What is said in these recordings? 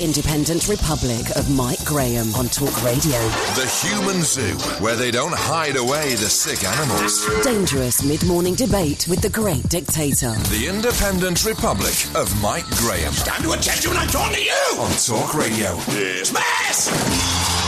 Independent Republic of Mike Graham on Talk Radio. The Human Zoo, where they don't hide away the sick animals. Dangerous mid morning debate with the great dictator. The Independent Republic of Mike Graham. Stand to attention when I'm talking to you! On Talk Radio. Yes, mess!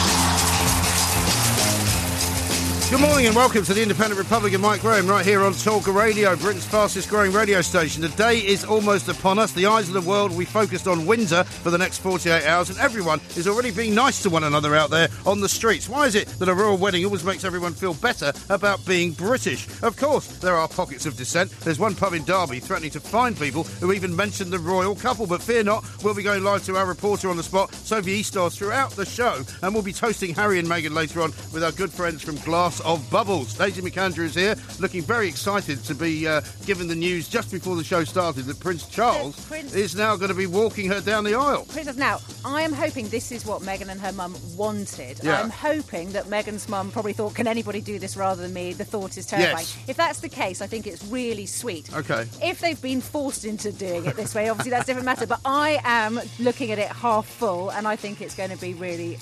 Good morning and welcome to the Independent Republic of Mike Graham right here on Talk Radio, Britain's fastest growing radio station. The day is almost upon us. The eyes of the world will be focused on Windsor for the next 48 hours, and everyone is already being nice to one another out there on the streets. Why is it that a royal wedding always makes everyone feel better about being British? Of course, there are pockets of dissent. There's one pub in Derby threatening to fine people who even mention the royal couple, but fear not, we'll be going live to our reporter on the spot, Sophie Eastaugh, throughout the show, and we'll be toasting Harry and Meghan later on with our good friends from Glass of Bubbles. Daisy McAndrew is here, looking very excited to be uh, given the news just before the show started that Prince Charles Prince- is now going to be walking her down the aisle. Princess, now, I am hoping this is what Meghan and her mum wanted. Yeah. I'm hoping that Meghan's mum probably thought, can anybody do this rather than me? The thought is terrifying. Yes. If that's the case, I think it's really sweet. Okay. If they've been forced into doing it this way, obviously that's a different matter. But I am looking at it half full, and I think it's going to be really.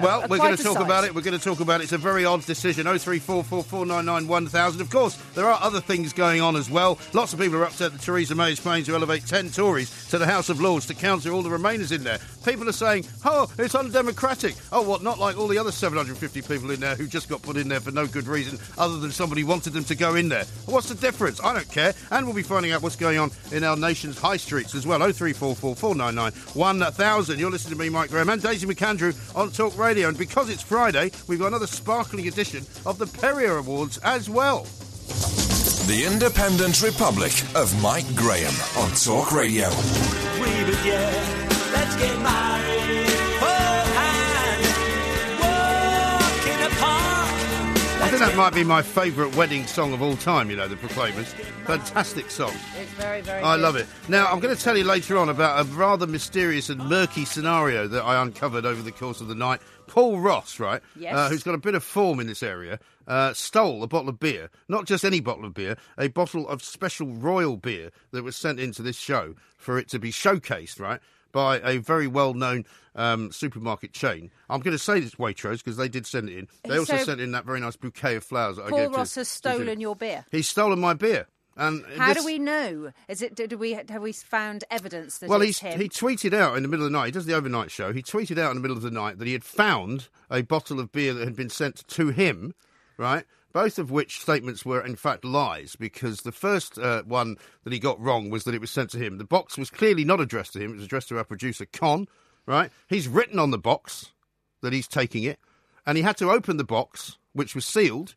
Well, we're going to talk about it. We're going to talk about it. It's a very odd decision. 03444991000. Of course, there are other things going on as well. Lots of people are upset that Theresa May is planning to elevate 10 Tories to the House of Lords to counter all the Remainers in there. People are saying, oh, it's undemocratic. Oh, what, not like all the other 750 people in there who just got put in there for no good reason other than somebody wanted them to go in there. What's the difference? I don't care. And we'll be finding out what's going on in our nation's high streets as well. 03444991000. You're listening to me, Mike Graham, and Daisy McAndrew on Talk Radio. And because it's Friday, we've got another sparkling edition of the Perrier Awards as well. The Independent Republic of Mike Graham on Talk Radio. Baby, yeah, let's get married. Hold hands, walk in the park. I think that might be my favourite wedding song of all time, you know, The Proclaimers. Fantastic song. It's very, very. I good. love it. Now, I'm going to tell you later on about a rather mysterious and murky scenario that I uncovered over the course of the night. Paul Ross, right, Yes. uh, who's got a bit of form in this area, uh, stole a bottle of beer. Not just any bottle of beer, a bottle of special royal beer that was sent into this show for it to be showcased, right, by a very well known um, supermarket chain. I'm going to say it's Waitrose because they did send it in. They So- also sent in that very nice bouquet of flowers that I Paul gave to- Ross has to- stolen your beer. He's stolen my beer. And How this- do we know? Is it? Do we have we found evidence that Well, him? he tweeted out in the middle of the night. He does the overnight show. He tweeted out in the middle of the night that he had found a bottle of beer that had been sent to him, right? Both of which statements were in fact lies because the first uh, one that he got wrong was that it was sent to him. The box was clearly not addressed to him. It was addressed to our producer Con, right? He's written on the box that he's taking it, and he had to open the box, which was sealed,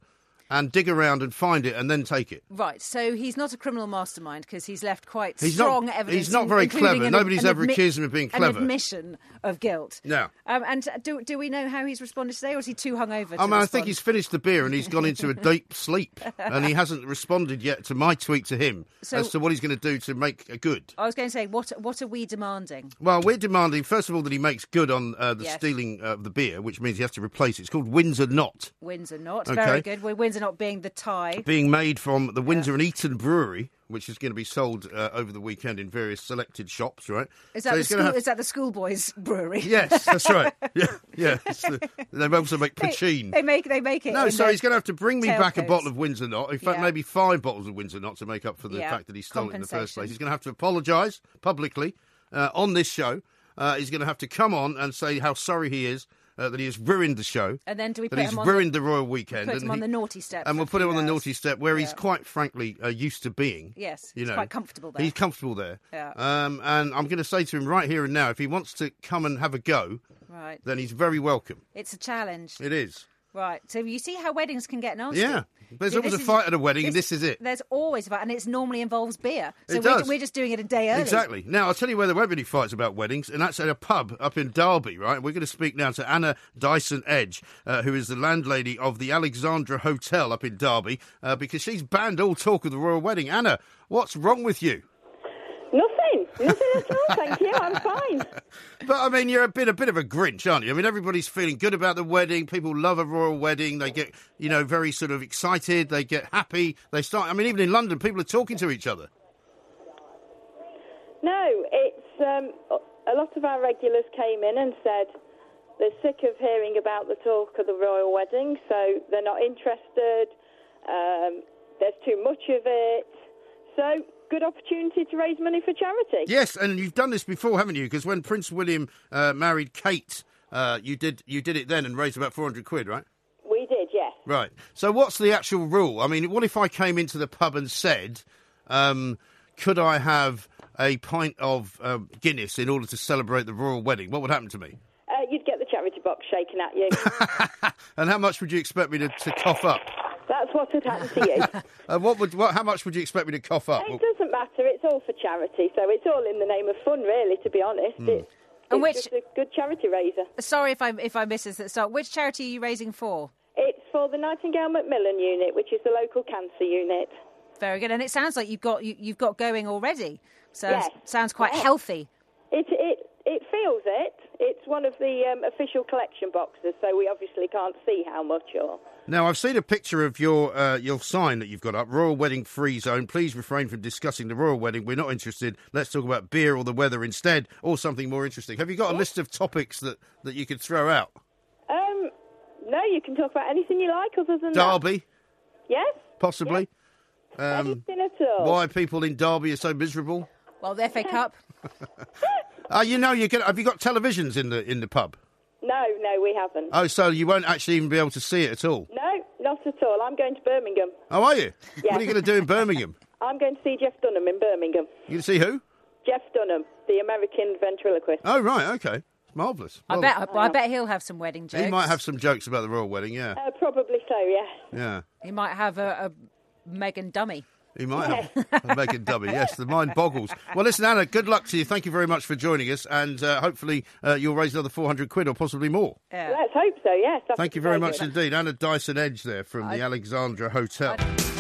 and dig around and find it and then take it. Right, so he's not a criminal mastermind because he's left quite He's not- strong evidence. he's not very clever. an- Nobody's an ever admi- accused him of being clever. An admission of guilt. No. Um, and do, do we know how he's responded today, or is he too hungover? To I mean, I think he's finished the beer and he's gone into a deep sleep, and he hasn't responded yet to my tweet to him So- as to what he's going to do to make a good. I was going to say, what what are we demanding? Well, we're demanding first of all that he makes good on uh, the Yes. stealing of the beer, which means he has to replace it. It's called Windsor Knot, Windsor Knot. Okay. very good. Well, Windsor not being the tie. being made from the Windsor and Eton Brewery, which is going to be sold uh, over the weekend in various selected shops. Right? Is So that the school? have- Is that the schoolboys brewery? Yes, that's right. Yeah, yeah. The- they also make They, poutine. they make they make it. No, so he's going to have to bring me back a bottle of Windsor Knot. In fact, Yeah. maybe five bottles of Windsor Knot to make up for the Yeah, fact that he stole it in the first place. He's going to have to apologise publicly uh, on this show. Uh, he's going to have to come on and say how sorry he is uh, that he has ruined the show. And then do we that put he's him on the- ruined the, royal weekend? Put and him on he- the naughty step. and we'll put him on the naughty step where he's quite frankly uh, used to being. Yes, you he's know, quite comfortable there. He's comfortable there. Yeah. Um, and I'm going to say to him right here and now, if he wants to come and have a go, Right. then he's very welcome. It's a challenge. It is. Right. So you see how weddings can get nasty. Yeah. There's See, always a this is- fight at a wedding, and this is it. There's always a fight, and it normally involves beer. So It we're, does. we're just doing it a day early. Exactly. Now, I'll tell you where there won't be any fights about weddings, and that's at a pub up in Derby, right? We're going to speak now to Anna Dyson Edge, uh, who is the landlady of the Alexandra Hotel up in Derby, uh, because she's banned all talk of the royal wedding. Anna, what's wrong with you? Nothing. Nothing at all, thank you. I'm fine. But I mean, you're a bit a bit of a Grinch, aren't you? I mean, everybody's feeling good about the wedding. People love a royal wedding. They get, you know, very sort of excited. They get happy. They start. I mean, even in London, people are talking to each other. No, it's um, a lot of our regulars came in and said they're sick of hearing about the talk of the royal wedding, so they're not interested. Um, there's too much of it. So, good opportunity to raise money for charity. Yes, and you've done this before, haven't you? Because when Prince William uh, married Kate, uh, you did you did it then and raised about four hundred quid, right? We did, yes. Right. So what's the actual rule? I mean, what if I came into the pub and said, um, "Could I have a pint of um, Guinness in order to celebrate the royal wedding?" What would happen to me? Uh, you'd get the charity box shaken at you. And how much would you expect me to, to cough up? That's what would happen to you. Uh, what would what? How much would you expect me to cough up? It doesn't matter. It's all for charity, so it's all in the name of fun, really. To be honest, Hmm. it's, And it's which- just a good charity raiser. Sorry if I if I missed this at the start. Which charity are you raising for? It's for the Nightingale Macmillan unit, which is the local cancer unit. Very good. And it sounds like you've got you, you've got going already. So Yes. sounds quite Yes. healthy. It it it feels it. It's one of the um, official collection boxes, so we obviously can't see how much or. Now I've seen a picture of your uh, your sign that you've got up, Royal Wedding Free Zone. Please refrain from discussing the royal wedding. We're not interested. Let's talk about beer or the weather instead, or something more interesting. Have you got a list of topics that, that you could throw out? Um, no, you can talk about anything you like other than that. Derby, Yes. possibly. Um, anything at all. why people in Derby are so miserable? Well, the FA Cup. Uh, you know, you get. Have you got televisions in the in the pub? No, no, we haven't. Oh, so you won't actually even be able to see it at all. No, not at all. I'm going to Birmingham. Oh, are you? Yeah. What are you going to do in Birmingham? I'm going to see Jeff Dunham in Birmingham. You going to see who? Jeff Dunham, the American ventriloquist. Oh, right. Okay, It's marvelous. I Well, bet I bet he'll have some wedding jokes. he might have some jokes about the royal wedding. Yeah, Uh, probably so, yes. yeah. He might have a, a Meghan dummy. He might have a Meghan Dummy. Yes, the mind boggles. Well, listen, Anna, good luck to you. Thank you very much for joining us, and uh, hopefully uh, you'll raise another 400 quid or possibly more. Yeah. Let's hope so, yes. That Thank you very much good. indeed. Anna Dyson Edge there from the Alexandra Hotel. Gets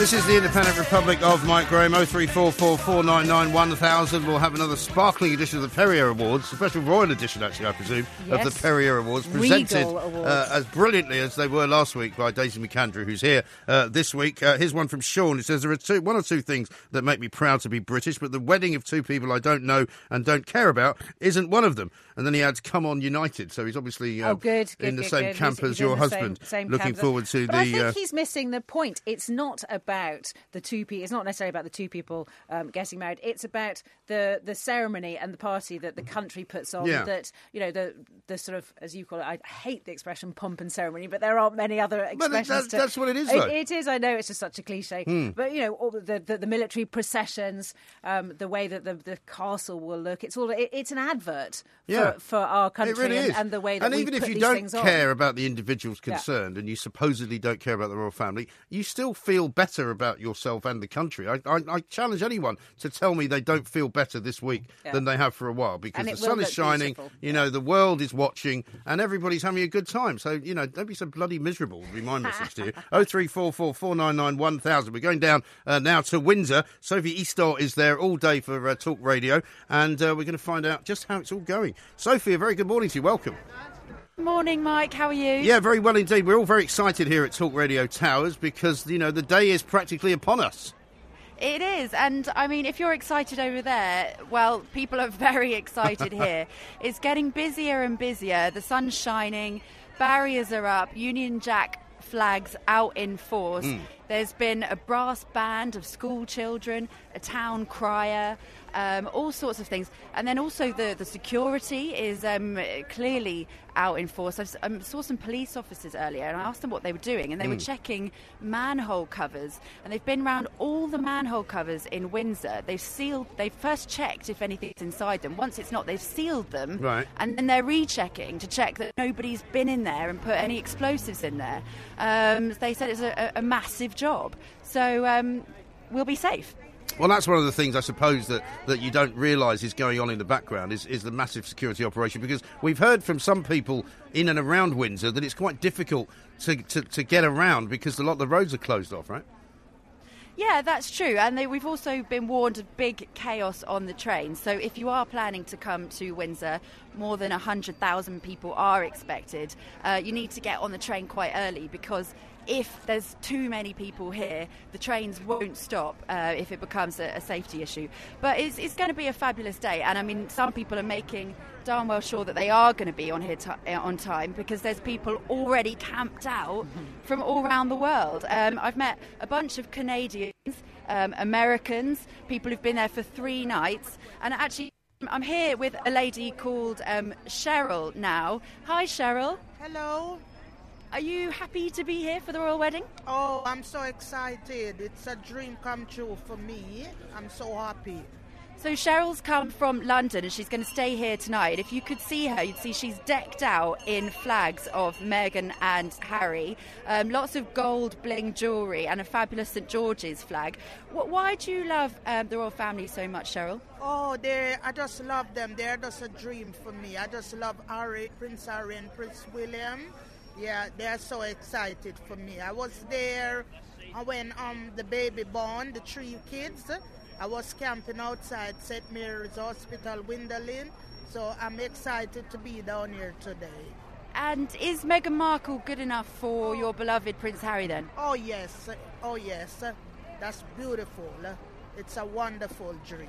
This is the Independent Republic of Mike Graham, 0344 499 1000. We'll have another sparkling edition of the Perrier Awards, a special royal edition, actually, I presume, of the Perrier Awards, presented Awards. Uh, as brilliantly as they were last week by Daisy McAndrew, who's here uh, this week. Uh, here's one from Sean who says, There are two, one or two things that make me proud to be British, but the wedding of two people I don't know and don't care about isn't one of them. And then he adds, Come on, United. So he's obviously uh, Oh, good, good, in the good, same camp He's- as he's your the same- husband. same Looking camp. forward to but the. I think uh, he's missing the point. It's not about the two people. It's not necessarily about the two people um, getting married. It's about the the ceremony and the party that the country puts on. Yeah. That you know the the sort of as you call it. I hate the expression pomp and ceremony, but there aren't many other But expressions. that- to- that's what it is, It- though. It is. I know it's just such a cliche. But you know all the the, the military processions, um, the way that the, the castle will look. It's all. It, it's an advert Yeah. for, for our country really and, and the way that and we even if you don't things on. care about the individuals Yeah. concerned and you supposedly don't care about the royal family, you still feel better about yourself and the country. I, I, I challenge anyone to tell me they don't feel better this week Yeah. than they have for a while because the sun is shining, beautiful. you know, the world is watching, and everybody's having a good time. So, you know, don't be so bloody miserable, would be my message to you. 0344 499 1000. We're going down uh, now to Windsor. Sophie Eastaugh is there all day for uh, Talk Radio, and uh, we're going to find out just how it's all going. Sophie, a very good morning to you. Welcome. Good morning, Mike. How are you? Yeah, very well indeed. We're all very excited here at Talk Radio Towers because, you know, the day is practically upon us. It is. And I mean, if you're excited over there, well, people are very excited here. It's getting busier and busier. The sun's shining, barriers are up, Union Jack flags out in force. Hmm. There's been a brass band of school children, a town crier, um, all sorts of things. And then also the, the security is um, clearly out in force. I um, saw some police officers earlier and I asked them what they were doing, and they were checking manhole covers. And they've been around all the manhole covers in Windsor. They've sealed, they've first checked if anything's inside them. Once it's not, they've sealed them. Right. And then they're rechecking to check that nobody's been in there and put any explosives in there. Um, they said it's a a massive job. So um, we'll be safe. Well, that's one of the things I suppose that, that you don't realise is going on in the background is, is the massive security operation because we've heard from some people in and around Windsor that it's quite difficult to, to, to get around because a lot of the roads are closed off, right? Yeah, that's true. And they, we've also been warned of big chaos on the train. So if you are planning to come to Windsor, more than 100,000 people are expected. Uh, you need to get on the train quite early because if there's too many people here, the trains won't stop uh, if it becomes a, a safety issue. But it's, it's going to be a fabulous day, and I mean, some people are making darn well sure that they are going to be on here ti on time because there's people already camped out from all around the world. Um, I've met a bunch of Canadians, um, Americans, people who've been there for three nights, and actually. I'm here with a lady called um, Cheryl now. Hi, Cheryl. Hello. Are you happy to be here for the royal wedding? Oh, I'm so excited. It's a dream come true for me. I'm so happy. So Cheryl's come from London and she's going to stay here tonight. If you could see her, you'd see she's decked out in flags of Meghan and Harry, um, lots of gold bling jewellery and a fabulous St George's flag. Why do you love um, the royal family so much, Cheryl? Oh, they I just love them. They're just a dream for me. I just love Harry, Prince Harry and Prince William. Yeah, they're so excited for me. I was there uh, when um the baby born, the three kids. I was camping outside St. Mary's Hospital, Winderlin. So I'm excited to be down here today. And is Meghan Markle good enough for your beloved Prince Harry then? Oh yes, oh yes, that's beautiful. It's a wonderful dream.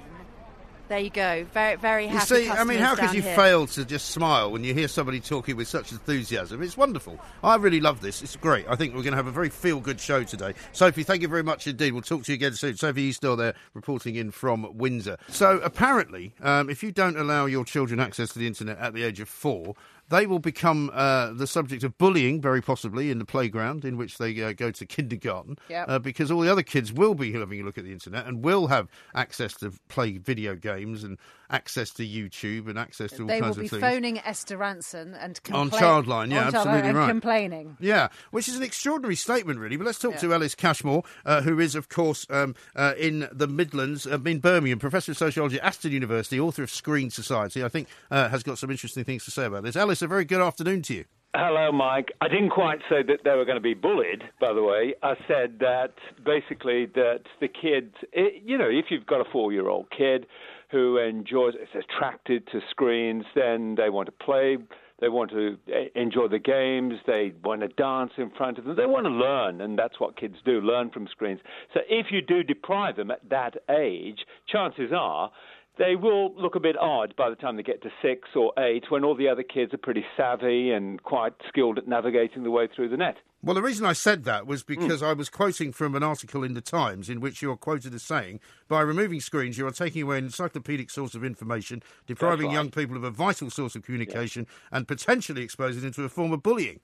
There you go. Very, very happy. You see, I mean, how could you here. fail to just smile when you hear somebody talking with such enthusiasm? It's wonderful. I really love this. It's great. I think we're going to have a very feel good show today. Sophie, thank you very much indeed. We'll talk to you again soon. Sophie, you still there reporting in from Windsor. So, apparently, um, if you don't allow your children access to the internet at the age of four, they will become uh, the subject of bullying, very possibly, in the playground in which they uh, go to kindergarten. Yep. Uh, because all the other kids will be having a look at the internet and will have access to play video games and access to YouTube and access to all They kinds of things. They will be phoning Esther Rantzen and On Childline, yeah, on Childline absolutely and right. complaining. Yeah, which is an extraordinary statement, really. But let's talk Yeah. to Ellis Cashmore, uh, who is, of course, um, uh, in the Midlands, uh, in Birmingham, professor of sociology at Aston University, author of Screen Society. I think uh, has got some interesting things to say about this. A very good afternoon to you. Hello, Mike. I didn't quite say that they were going to be bullied, by the way. I said that basically that the kids, it, you know, if you've got a four year old kid who enjoys, is attracted to screens, then they want to play, they want to eh, enjoy the games, they want to dance in front of them, they want to learn, and that's what kids do learn from screens. So if you do deprive them at that age, chances are they will look a bit odd by the time they get to six or eight when all the other kids are pretty savvy and quite skilled at navigating the way through the net. Well, the reason I said that Hmm. was because I was quoting from an article in the Times in which you are quoted as saying, by removing screens, you are taking away an encyclopedic source of information, depriving right. young people of a vital source of communication, and potentially exposing them to a form of bullying.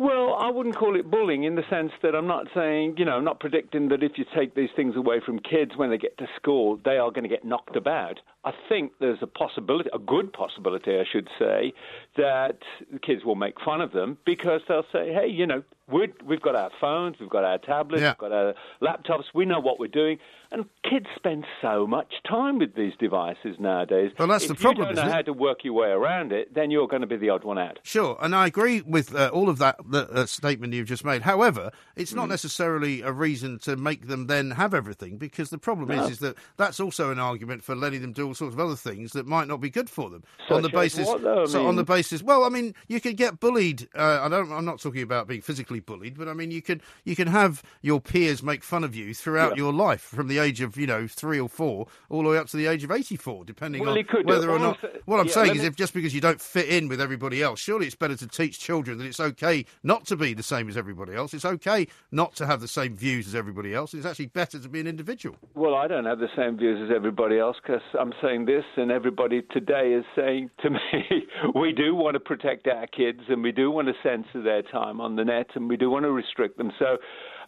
Well, I wouldn't call it bullying in the sense that I'm not saying, you know, I'm not predicting that if you take these things away from kids when they get to school, they are going to get knocked about. I think there's a possibility, a good possibility, I should say, that kids will make fun of them because they'll say, hey, you know, we're, we've got our phones, we've got our tablets, Yeah. we've got our laptops, we know what we're doing. And kids spend so much time with these devices nowadays. Well, that's if the problem, If you don't know how to work your way around it, then you're going to be the odd one out. Sure, and I agree with uh, all of that the, uh, statement you've just made. However, it's Mm. not necessarily a reason to make them then have everything, because the problem No. is, is that that's also an argument for letting them do all sorts of other things that might not be good for them. on the basis, what, though? I so on the basis, well, I mean, you could get bullied. Uh, I don't. I'm not talking about being physically bullied, but I mean, you can you can have your peers make fun of you throughout Yeah. your life, from the age of you know three or four, all the way up to the age of 84, depending Well, on could whether or not. What I'm yeah, saying is, me- if just because you don't fit in with everybody else, surely it's better to teach children that it's okay not to be the same as everybody else. It's okay not to have the same views as everybody else. It's actually better to be an individual. Well, I don't have the same views as everybody else because I'm saying this, and everybody today is saying to me, we do want to protect our kids and we do want to censor their time on the net and we do want to restrict them. So,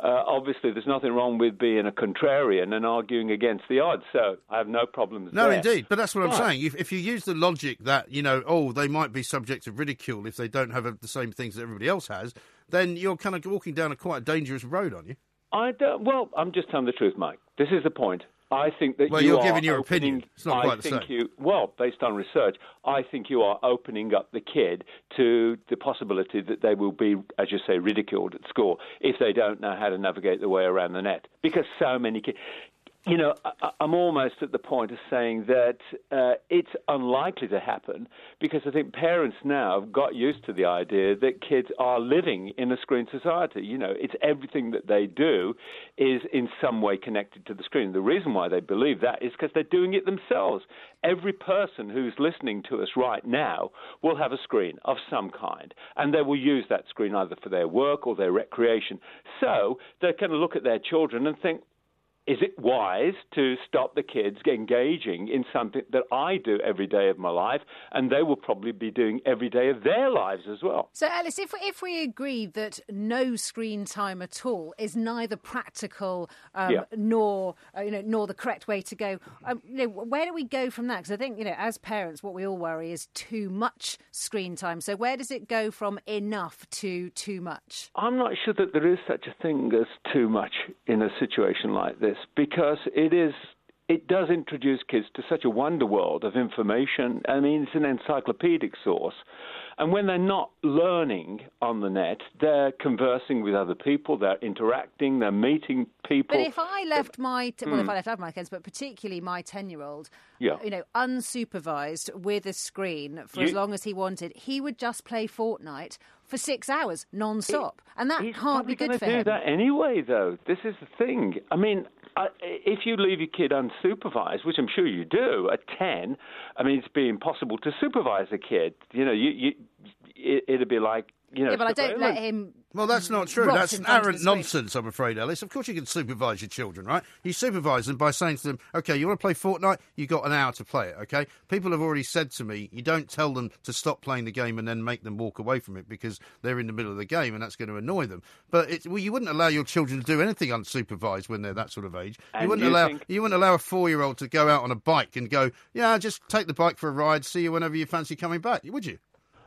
uh, obviously, there's nothing wrong with being a contrarian and arguing against the odds. So, I have no problems No, there. indeed. But that's what I'm saying. If, if you use the logic that, you know, oh, they might be subject to ridicule if they don't have the same things that everybody else has, then you're kind of walking down a quite dangerous road, aren't you? I don't, well, I'm just telling the truth, Mike. This is the point. I think that Well, you you're giving your opening- opinion. It's not I the think same. you well, based on research, I think you are opening up the kid to the possibility that they will be, as you say, ridiculed at school if they don't know how to navigate the way around the net. Because so many kids. You know, I, I'm almost at the point of saying that uh, it's unlikely to happen because I think parents now have got used to the idea that kids are living in a screen society. You know, it's everything that they do is in some way connected to the screen. The reason why they believe that is because they're doing it themselves. Every person who's listening to us right now will have a screen of some kind, and they will use that screen either for their work or their recreation. So they're going to look at their children and think, is it wise to stop the kids engaging in something that I do every day of my life and they will probably be doing every day of their lives as well? So, Ellis, if, we, if we agree that no screen time at all is neither practical um, Yeah. nor uh, you know nor the correct way to go, um, you know, where do we go from that? Because I think you know, as parents, what we all worry is too much screen time. So, where does it go from enough to too much? I'm not sure that there is such a thing as too much in a situation like this because it is it does introduce kids to such a wonder world of information. I mean, it's an encyclopedic source. And when they're not learning on the net, they're conversing with other people, they're interacting, they're meeting people. But if I left my t- well, if Mm. I left out my kids, but particularly my ten-year-old, Yeah. you know, unsupervised with a screen for as long as he wanted, he would just play Fortnite for six hours non-stop, and that can't be good for to do that anyway, though. This is the thing. I mean, I, if you leave your kid unsupervised, which I'm sure you do at ten, I mean, it'd be impossible to supervise a kid. You know, you, you it, it'd be like you know. yeah, but I don't let him. Well, that's not true. That's in arrant nonsense, I'm afraid, Ellis. Of course, you can supervise your children, right? You supervise them by saying to them, okay, you want to play Fortnite? You've got an hour to play it, okay? People have already said to me, you don't tell them to stop playing the game and then make them walk away from it because they're in the middle of the game and that's going to annoy them. But it, well, you wouldn't allow your children to do anything unsupervised when they're that sort of age. you wouldn't you allow think- you wouldn't allow a four year old to go out on a bike and go, yeah, just take the bike for a ride, see you whenever you fancy coming back, would you?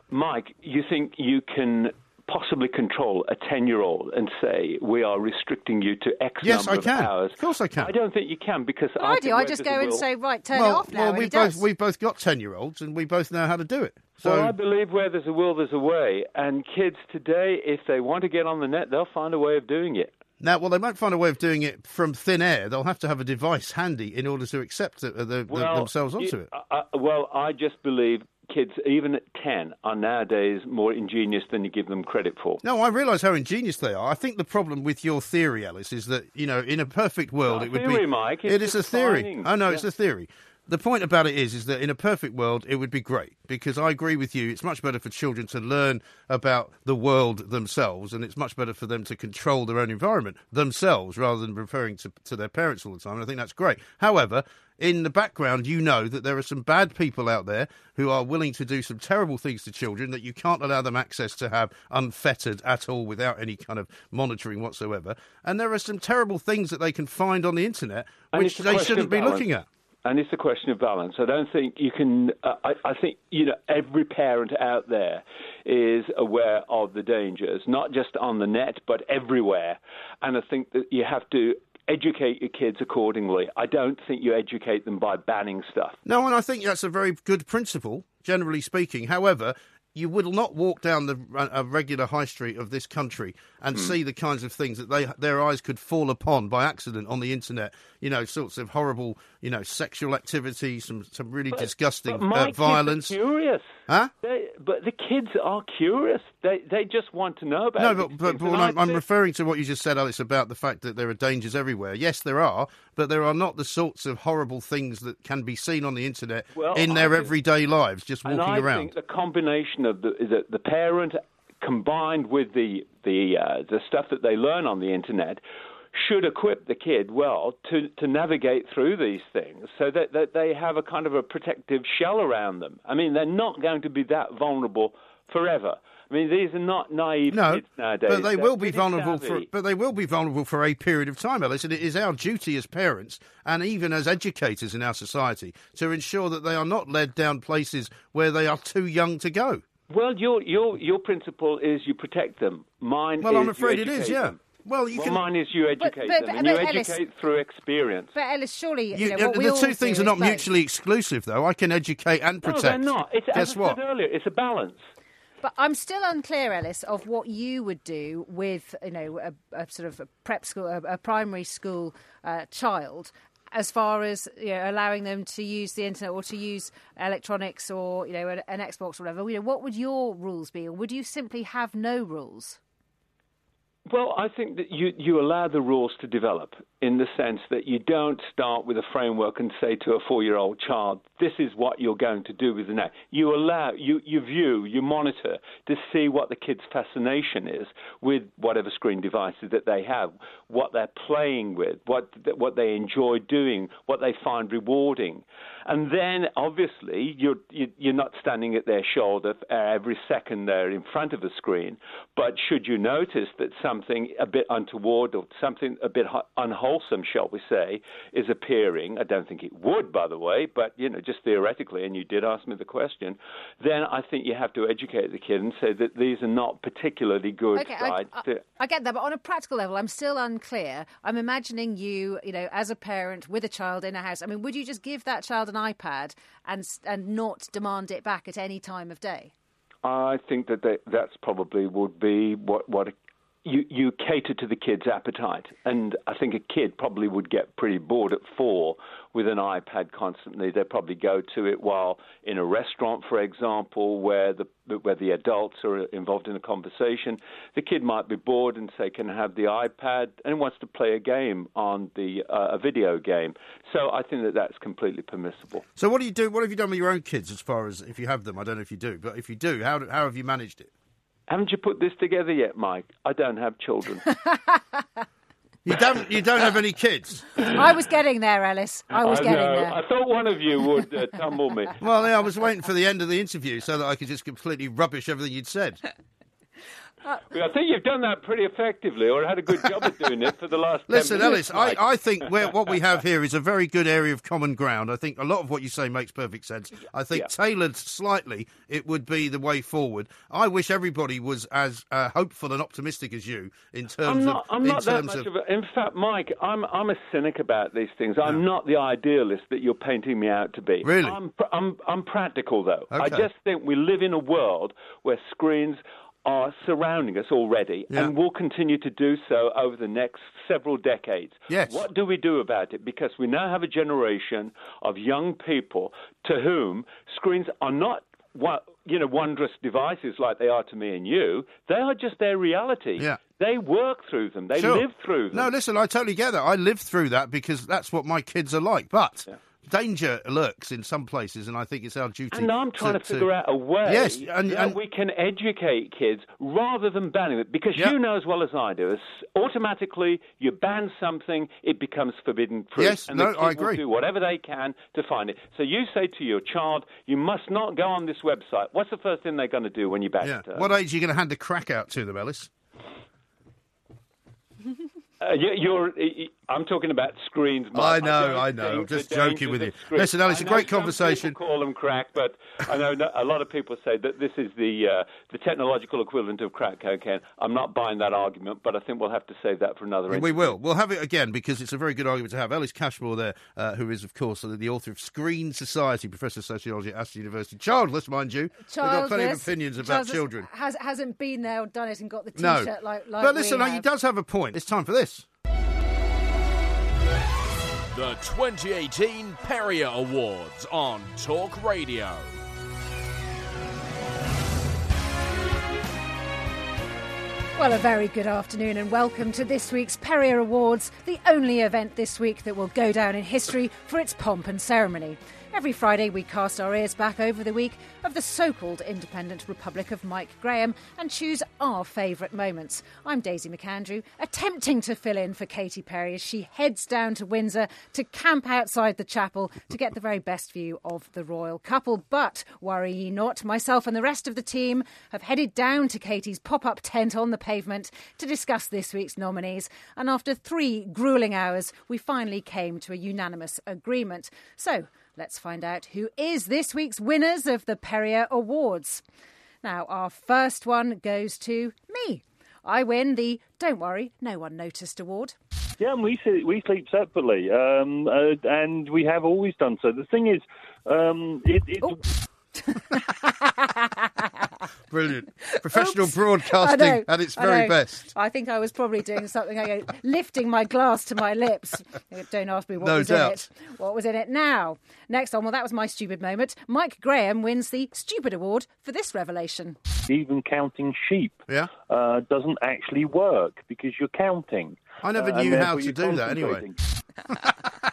Mike, you think you can possibly control a 10 year old and say, we are restricting you to X Yes, number I can. of hours? Of course I can. I don't think you can because Well, I, I do. I just go and will- say, right, turn well, it off now. well, we he both does. we've both got ten year olds and we both know how to do it. So Well, I believe where there's a will, there's a way. And kids today, if they want to get on the net, they'll find a way of doing it. Now, well, they won't find a way of doing it from thin air. They'll have to have a device handy in order to accept the, the, the- Well, themselves onto you- it. uh, well, I just believe kids, even at 10, are nowadays more ingenious than you give them credit for. No, I realise how ingenious they are. I think the problem with your theory, Ellis, is that you know, in a perfect world, it would theory, be. Mike. It's It is a theory. finding. I know it's a theory. The point about it is, is that in a perfect world, it would be great because I agree with you. It's much better for children to learn about the world themselves, and it's much better for them to control their own environment themselves rather than referring to, to their parents all the time. And I think that's great. However, in the background, you know that there are some bad people out there who are willing to do some terrible things to children that you can't allow them access to have unfettered at all without any kind of monitoring whatsoever. And there are some terrible things that they can find on the internet And which they shouldn't be looking at. And it's a question of balance. I don't think you can. Uh, I, I think you know every parent out there is aware of the dangers, not just on the net but everywhere. And I think that you have to educate your kids accordingly. I don't think you educate them by banning stuff. No, and I think that's a very good principle, generally speaking. However, you will not walk down the a regular high street of this country and Hmm. see the kinds of things that they their eyes could fall upon by accident on the internet. You know, sorts of horrible, you know, sexual activity, some some really disgusting But my uh, kids violence. are curious. Huh? They, but the kids are curious. They they just want to know about. No, but, but, but I'm, I'm referring to what you just said, Ellis, about the fact that there are dangers everywhere. Yes, there are, but there are not the sorts of horrible things that can be seen on the internet Well, in I their think- everyday lives, just walking and I around. think the combination of the the, the parent combined with the the uh, the stuff that they learn on the internet should equip the kid well to, to navigate through these things so that, that they have a kind of a protective shell around them. I mean, they're not going to be that vulnerable forever. I mean, these are not naive No, kids nowadays. but they They're will be vulnerable for. But they will be vulnerable for a period of time, Ellis. And it is our duty as parents and even as educators in our society to ensure that they are not led down places where they are too young to go. Well, your your your principle is you protect them. Mine Well, I'm afraid it is. Yeah. them. Well, you well, can. mine is you educate but- them, but- and you but Ellis- educate through experience. But Ellis, surely you, You- know, what we the all two things are is not both. mutually exclusive, though. I can educate and No, protect. they're not. It's, as Guess I what? said earlier, it's a balance. But I'm still unclear, Ellis, of what you would do with, you know, a, a sort of a prep school, a, a primary school uh, child. as far as you know, allowing them to use the internet or to use electronics or you know an, an Xbox or whatever. You know, what would your rules be, or would you simply have no rules? Well, I think that you, you allow the rules to develop in the sense that you don't start with a framework and say to a four year old child, this is what you're going to do with the net. You allow, you, you view, you monitor to see what the kid's fascination is with whatever screen devices that they have, what they're playing with, what, what they enjoy doing, what they find rewarding. And then, obviously, you're, you're not standing at their shoulder every second they're in front of the screen. But should you notice that something a bit untoward or something a bit unwholesome, shall we say, is appearing, I don't think it would, by the way, but, you know, just theoretically, and you did ask me the question, then I think you have to educate the kid and say that these are not particularly good okay, sides. I, I, to... I get that, but on a practical level, I'm still unclear. I'm imagining you, you know, as a parent with a child in a house. I mean, would you just give that child an iPad and and not demand it back at any time of day? I think that they, that's probably would be what what a, you you cater to the kid's appetite, and I think a kid probably would get pretty bored at four with an iPad constantly. They'd probably go to it while in a restaurant, for example, where the where the adults are involved in a conversation. The kid might be bored and say, "Can I have the iPad?" and wants to play a game on the uh, a video game. So I think that that's completely permissible. So what do you do? What have you done with your own kids, as far as if you have them? I don't know if you do, but if you do, how how have you managed it? Haven't you put this together yet, Mike? I don't have children. You don't. You don't have any kids. I was getting there, Ellis. I was I getting know. there. I thought one of you would uh, tumble me. Well, yeah, I was waiting for the end of the interview so that I could just completely rubbish everything you'd said. I think you've done that pretty effectively, or had a good job of doing it for the last. 10 Listen, minutes, Ellis, I, I think what we have here is a very good area of common ground. I think a lot of what you say makes perfect sense. I think Yeah. tailored slightly, it would be the way forward. I wish everybody was as uh, hopeful and optimistic as you in terms I'm not. of. I'm in not that terms much of, of a. In fact, Mike, I'm. I'm a cynic about these things. I'm not the idealist that you're painting me out to be. Really? I'm. pr- I'm. I'm practical though. I just think we live in a world where screens are surrounding us already Yeah. and will continue to do so over the next several decades. Yes. What do we do about it? Because we now have a generation of young people to whom screens are not you know wondrous devices like they are to me and you. They are just their reality. Yeah. They work through them. They Sure. live through them. No, listen, I totally get that. I lived through that because that's what my kids are like. But danger lurks in some places, and I think it's our duty. And I'm trying to, figure out a way Yes, and- that and- we can educate kids rather than banning it. Because Yeah. you know as well as I do, automatically you ban something, it becomes forbidden fruit. Yes, and no, the I agree. Will do whatever they can to find it. So you say to your child, you must not go on this website. What's the first thing they're going to do when you ban Yeah. it? Uh? What age are you going to hand the crack out to them, Ellis? Uh, you- you're, I'm talking about screens. Mike. I know, don't I know. I'm just joking with you. Listen, Ellis, I a know great conversation. people call them crack, but I know a lot of people say that this is the uh, the technological equivalent of crack cocaine. I'm not buying that argument, but I think we'll have to save that for another. We will. We'll have it again because it's a very good argument to have. Ellis Cashmore there, uh, who is, of course, the author of Screen Society, Professor of Sociology at Aston University. Childless, mind you. They've got plenty of opinions about Childless children. Has, hasn't been there or done it and got the T-shirt like, like but listen, we he does have a point. It's time for this. The 2018 Perrier Awards on Talk Radio. Well, a very good afternoon and welcome to this week's Perrier Awards, the only event this week that will go down in history for its pomp and ceremony. Every Friday, we cast our ears back over the week of the so called independent Republic of Mike Graham and choose our favourite moments. I'm Daisy McAndrew, attempting to fill in for Katy Perry as she heads down to Windsor to camp outside the chapel to get the very best view of the royal couple. But worry ye not, myself and the rest of the team have headed down to Katie's pop up tent on the pavement to discuss this week's nominees. And after three grueling hours, we finally came to a unanimous agreement. So, Let's find out who is this week's winners of the Perrier Awards. Now, our first one goes to me. I win the Don't Worry, No One Noticed award. Yeah, and we sleep, we sleep separately, um, uh, and we have always done so. The thing is, um, it, it, Brilliant. Professional Oops. Broadcasting know, at its very know. best. I think I was probably doing something, I go, lifting my glass to my lips. Don't ask me what No was in doubt. it. What was in it now? Next on, well, that was my stupid moment. Mike Graham wins the Stupid Award for this revelation. Even counting sheep Yeah. uh, doesn't actually work because you're counting. I never Uh, knew how to do that anyway.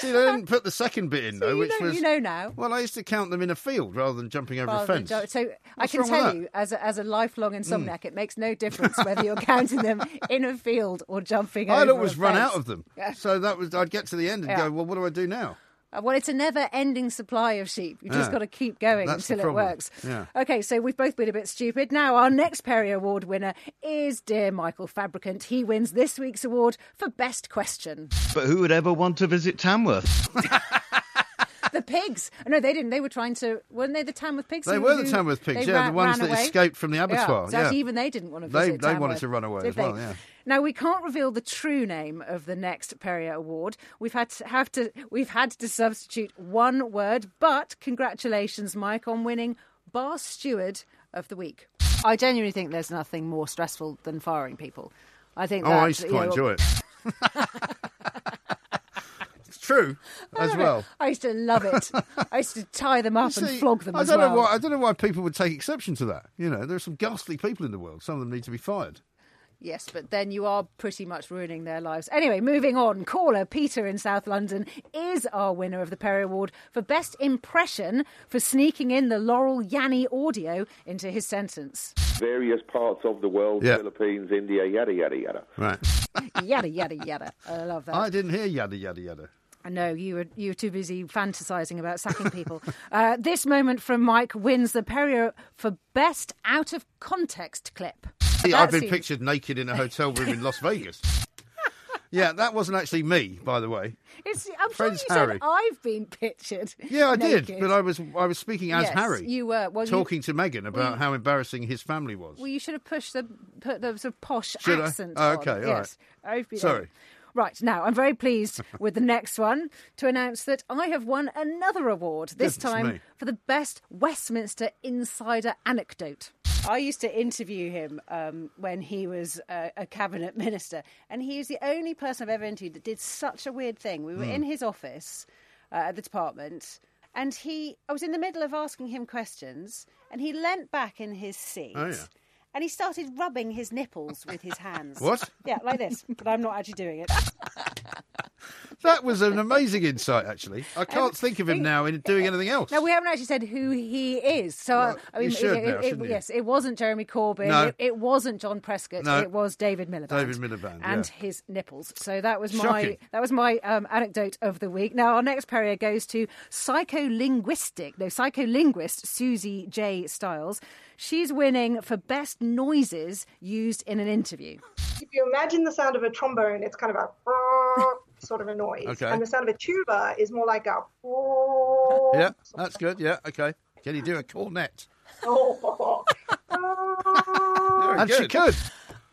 See, they didn't put the second bit in, though, which know, was. you know now. Well, I used to count them in a field rather than jumping over a rather than fence. jo- So I can tell you, as a, as a lifelong hmm. insomniac, it makes no difference whether you're counting them in a field or jumping over I'd always a run fence. out of them. So that was I'd get to the end and Yeah. go, well, what do I do now? Uh, Well, it's a never-ending supply of sheep. You've just got to keep going That's until it works. Yeah. Okay, so we've both been a bit stupid. Now, our next Perry Award winner is dear Michael Fabricant. He wins this week's award for best question. But who would ever want to visit Tamworth? the pigs. No, they didn't. They were trying to. Weren't they the Tamworth pigs? They who- were the who- Tamworth pigs, they yeah, ran- the ones that away? escaped from the abattoir, Yeah, so actually yeah. even they didn't want to They- visit. they wanted Tamworth, to run away as well, they? yeah. Now we can't reveal the true name of the next Perrier Award. We've had to have to. We've had to substitute one word, but congratulations, Mike, on winning Bar Steward of the Week. I genuinely think there's nothing more stressful than firing people. I think. Oh, that, I used to quite know, enjoy it. it's true as well. I used to love it. I used to tie them up You and flog them I don't well. know why. I don't know why people would take exception to that. You know, there are some ghastly people in the world. Some of them need to be fired. Yes, but then you are pretty much ruining their lives. Anyway, moving on. Caller Peter in South London is our winner of the Perry Award for Best Impression for sneaking in the Laurel Yanny audio into his sentence. various parts of the world, Yeah. Philippines, India, yada, yada, yada. Right. yada, yada, yada. I love that. I didn't hear yada yada yada. I know you were you were too busy fantasizing about sacking people. uh, this moment from Mike wins the Perrier for best out of context clip. See, I've been seems- pictured naked in a hotel room in Las Vegas. Yeah, that wasn't actually me, by the way. It's, I'm Friends sure you Harry. said I've been pictured. Yeah, I did, but I was I was speaking as Yes, Harry, You were well, you- talking to Meghan about you- how embarrassing his family was. Well, you should have pushed the put the sort of posh Should I? accent. Oh, on. okay, all yes. Been- Sorry. Right now, I'm very pleased with the next one to announce that I have won another award. This Goodness time me. for the best Westminster insider anecdote. I used to interview him um, when he was a, a cabinet minister, and he was the only person I've ever interviewed that did such a weird thing. We were Hmm. in his office uh, at the department, and he, I was in the middle of asking him questions, and he leant back in his seat. Oh, yeah. And he started rubbing his nipples with his hands. What? Yeah, like this. But I'm not actually doing it. That was an amazing insight, actually. I can't think of him now in doing anything else. Now we haven't actually said who he is. So Well, I mean, you should it- now, it- you? yes, it wasn't Jeremy Corbyn. No. It, it wasn't John Prescott. No. It was David Miliband. David Miliband, and yeah. his nipples. So that was my that was my um, anecdote of the week. Now our next Perrier goes to psycholinguistic, no psycholinguist Suzy J Styles. She's winning for best noises used in an interview. If you imagine the sound of a trombone, it's kind of a sort of a noise. Okay. And the sound of a tuba is more like a. Yeah, that's good. Yeah, okay. Can you do a cornet? Oh. and she could.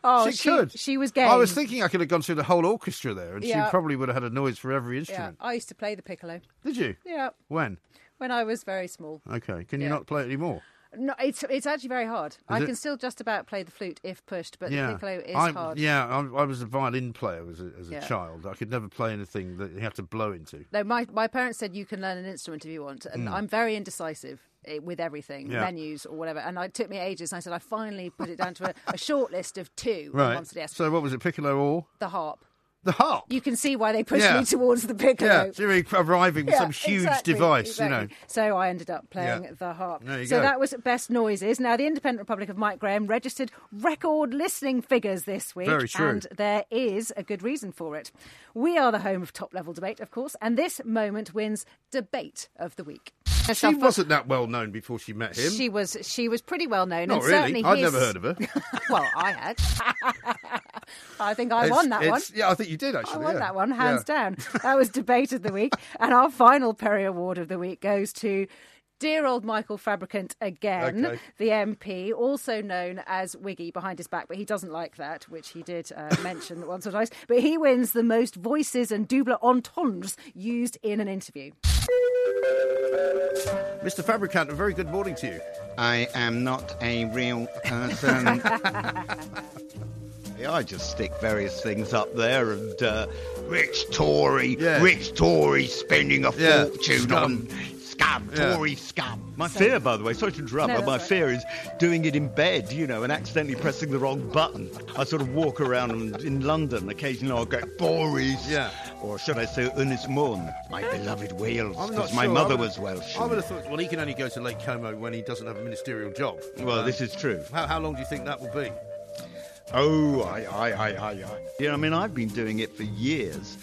Oh, she, could. She was game. I was thinking I could have gone through the whole orchestra there, and Yeah. she probably would have had a noise for every Yeah, instrument. I used to play the piccolo. Did you? Yeah, When? when I was very small. Okay. Can you not play it anymore? No, it's it's actually very hard. I it? can still just about play the flute if pushed, but yeah. the piccolo is I, hard. Yeah, I, I was a violin player as a, as a Yeah. child. I could never play anything that you had to blow into. No, my my parents said you can learn an instrument if you want, and Mm. I'm very indecisive eh, with everything, Yeah. menus or whatever. And it took me ages. And I said I finally put it down to a, a short list of two. Right. So what was it, piccolo or the harp. The harp? You can see why they pushed Yeah. me towards the piccolo. Yeah, so arriving with Yeah, some huge exactly, device, you know. So I ended up playing Yeah. the harp. So go. that was best noises. Now the Independent Republic of Mike Graham registered record listening figures this week, Very true. and there is a good reason for it. We are the home of top level debate, of course, and this moment wins debate of the week. She wasn't that well known before she met him. She was she was pretty well known. Not and really. certainly I'd his- never heard of her. well, I had. I think I It's- won that one. Yeah, I think you did actually. I won yeah. that one, hands Yeah. down. That was debate of the week. And our final Perry Award of the week goes to dear old Michael Fabricant again, Okay. the MP, also known as Wiggy behind his back, but he doesn't like that, which he did uh, mention once or twice. But he wins the most voices and double entendres used in an interview. Mr. Fabricant, a very good morning to you. I am not a real person. Yeah, I just stick various things up there and uh, rich Tory, Yeah. rich Tory spending a Yeah, fortune scum. on scum, Yeah. Tory scum. My fear, by the way, sorry to interrupt, No, but my that's fear is doing it in bed, you know, and accidentally pressing the wrong button. I sort of walk around in London. Occasionally I'll go, Boris. Yeah. Or should I say, Ernest Mon, my beloved Wales, because my sure. mother would- was Welsh. I would have thought, well, he can only go to Lake Como when he doesn't have a ministerial job. Well, Uh, this is true. How, how long do you think that will be? Oh, I, I, I, I, I. Yeah, I mean, I've been doing it for years.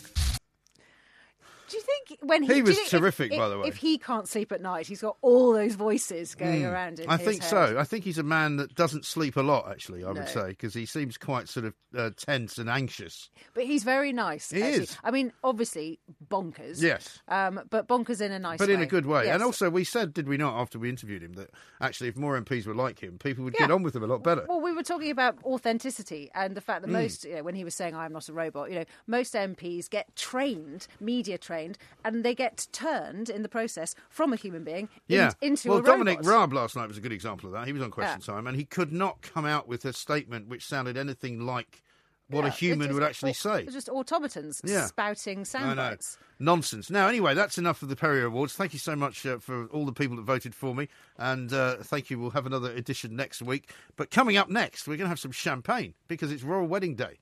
When he, He you was if- terrific, if, by the way. If he can't sleep at night, he's got all those voices going Mm. around in I think head. so. I think he's a man that doesn't sleep a lot, actually, I No. would say, because he seems quite sort of uh, tense and anxious. But he's very nice. He actually. is. I mean, obviously bonkers. Yes. Um, but bonkers in a nice but way. in a good way. Yes. And also, we said, did we not, after we interviewed him, that actually, if more MPs were like him, people would Yeah. get on with him a lot better. Well, we were talking about authenticity and the fact that Mm. most, you know, when he was saying, I'm not a robot, you know, most MPs get trained, media trained, and they get turned in the process from a human being in- into well, a Dominic robot. Raab last night was a good example of that. He was on Question Yeah. Time, and he could not come out with a statement which sounded anything like what Yeah, a human would actually say. just automatons Yeah. spouting sound bites. Nonsense. Now, anyway, that's enough of the Perrier Awards. Thank you so much uh, for all the people that voted for me. And uh, thank you. We'll have another edition next week. But coming up next, we're going to have some champagne because it's Royal Wedding Day.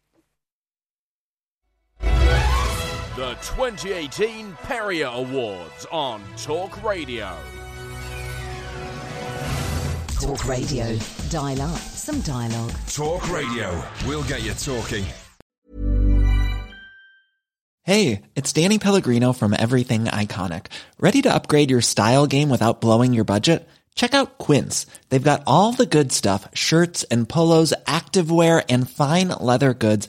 The 2018 Perrier Awards on Talk Radio. Talk Radio. Dial up some dialogue. Talk Radio. We'll get you talking. Hey, it's Danny Pellegrino from Everything Iconic. Ready to upgrade your style game without blowing your budget? Check out Quince. They've got all the good stuff shirts and polos, activewear, and fine leather goods,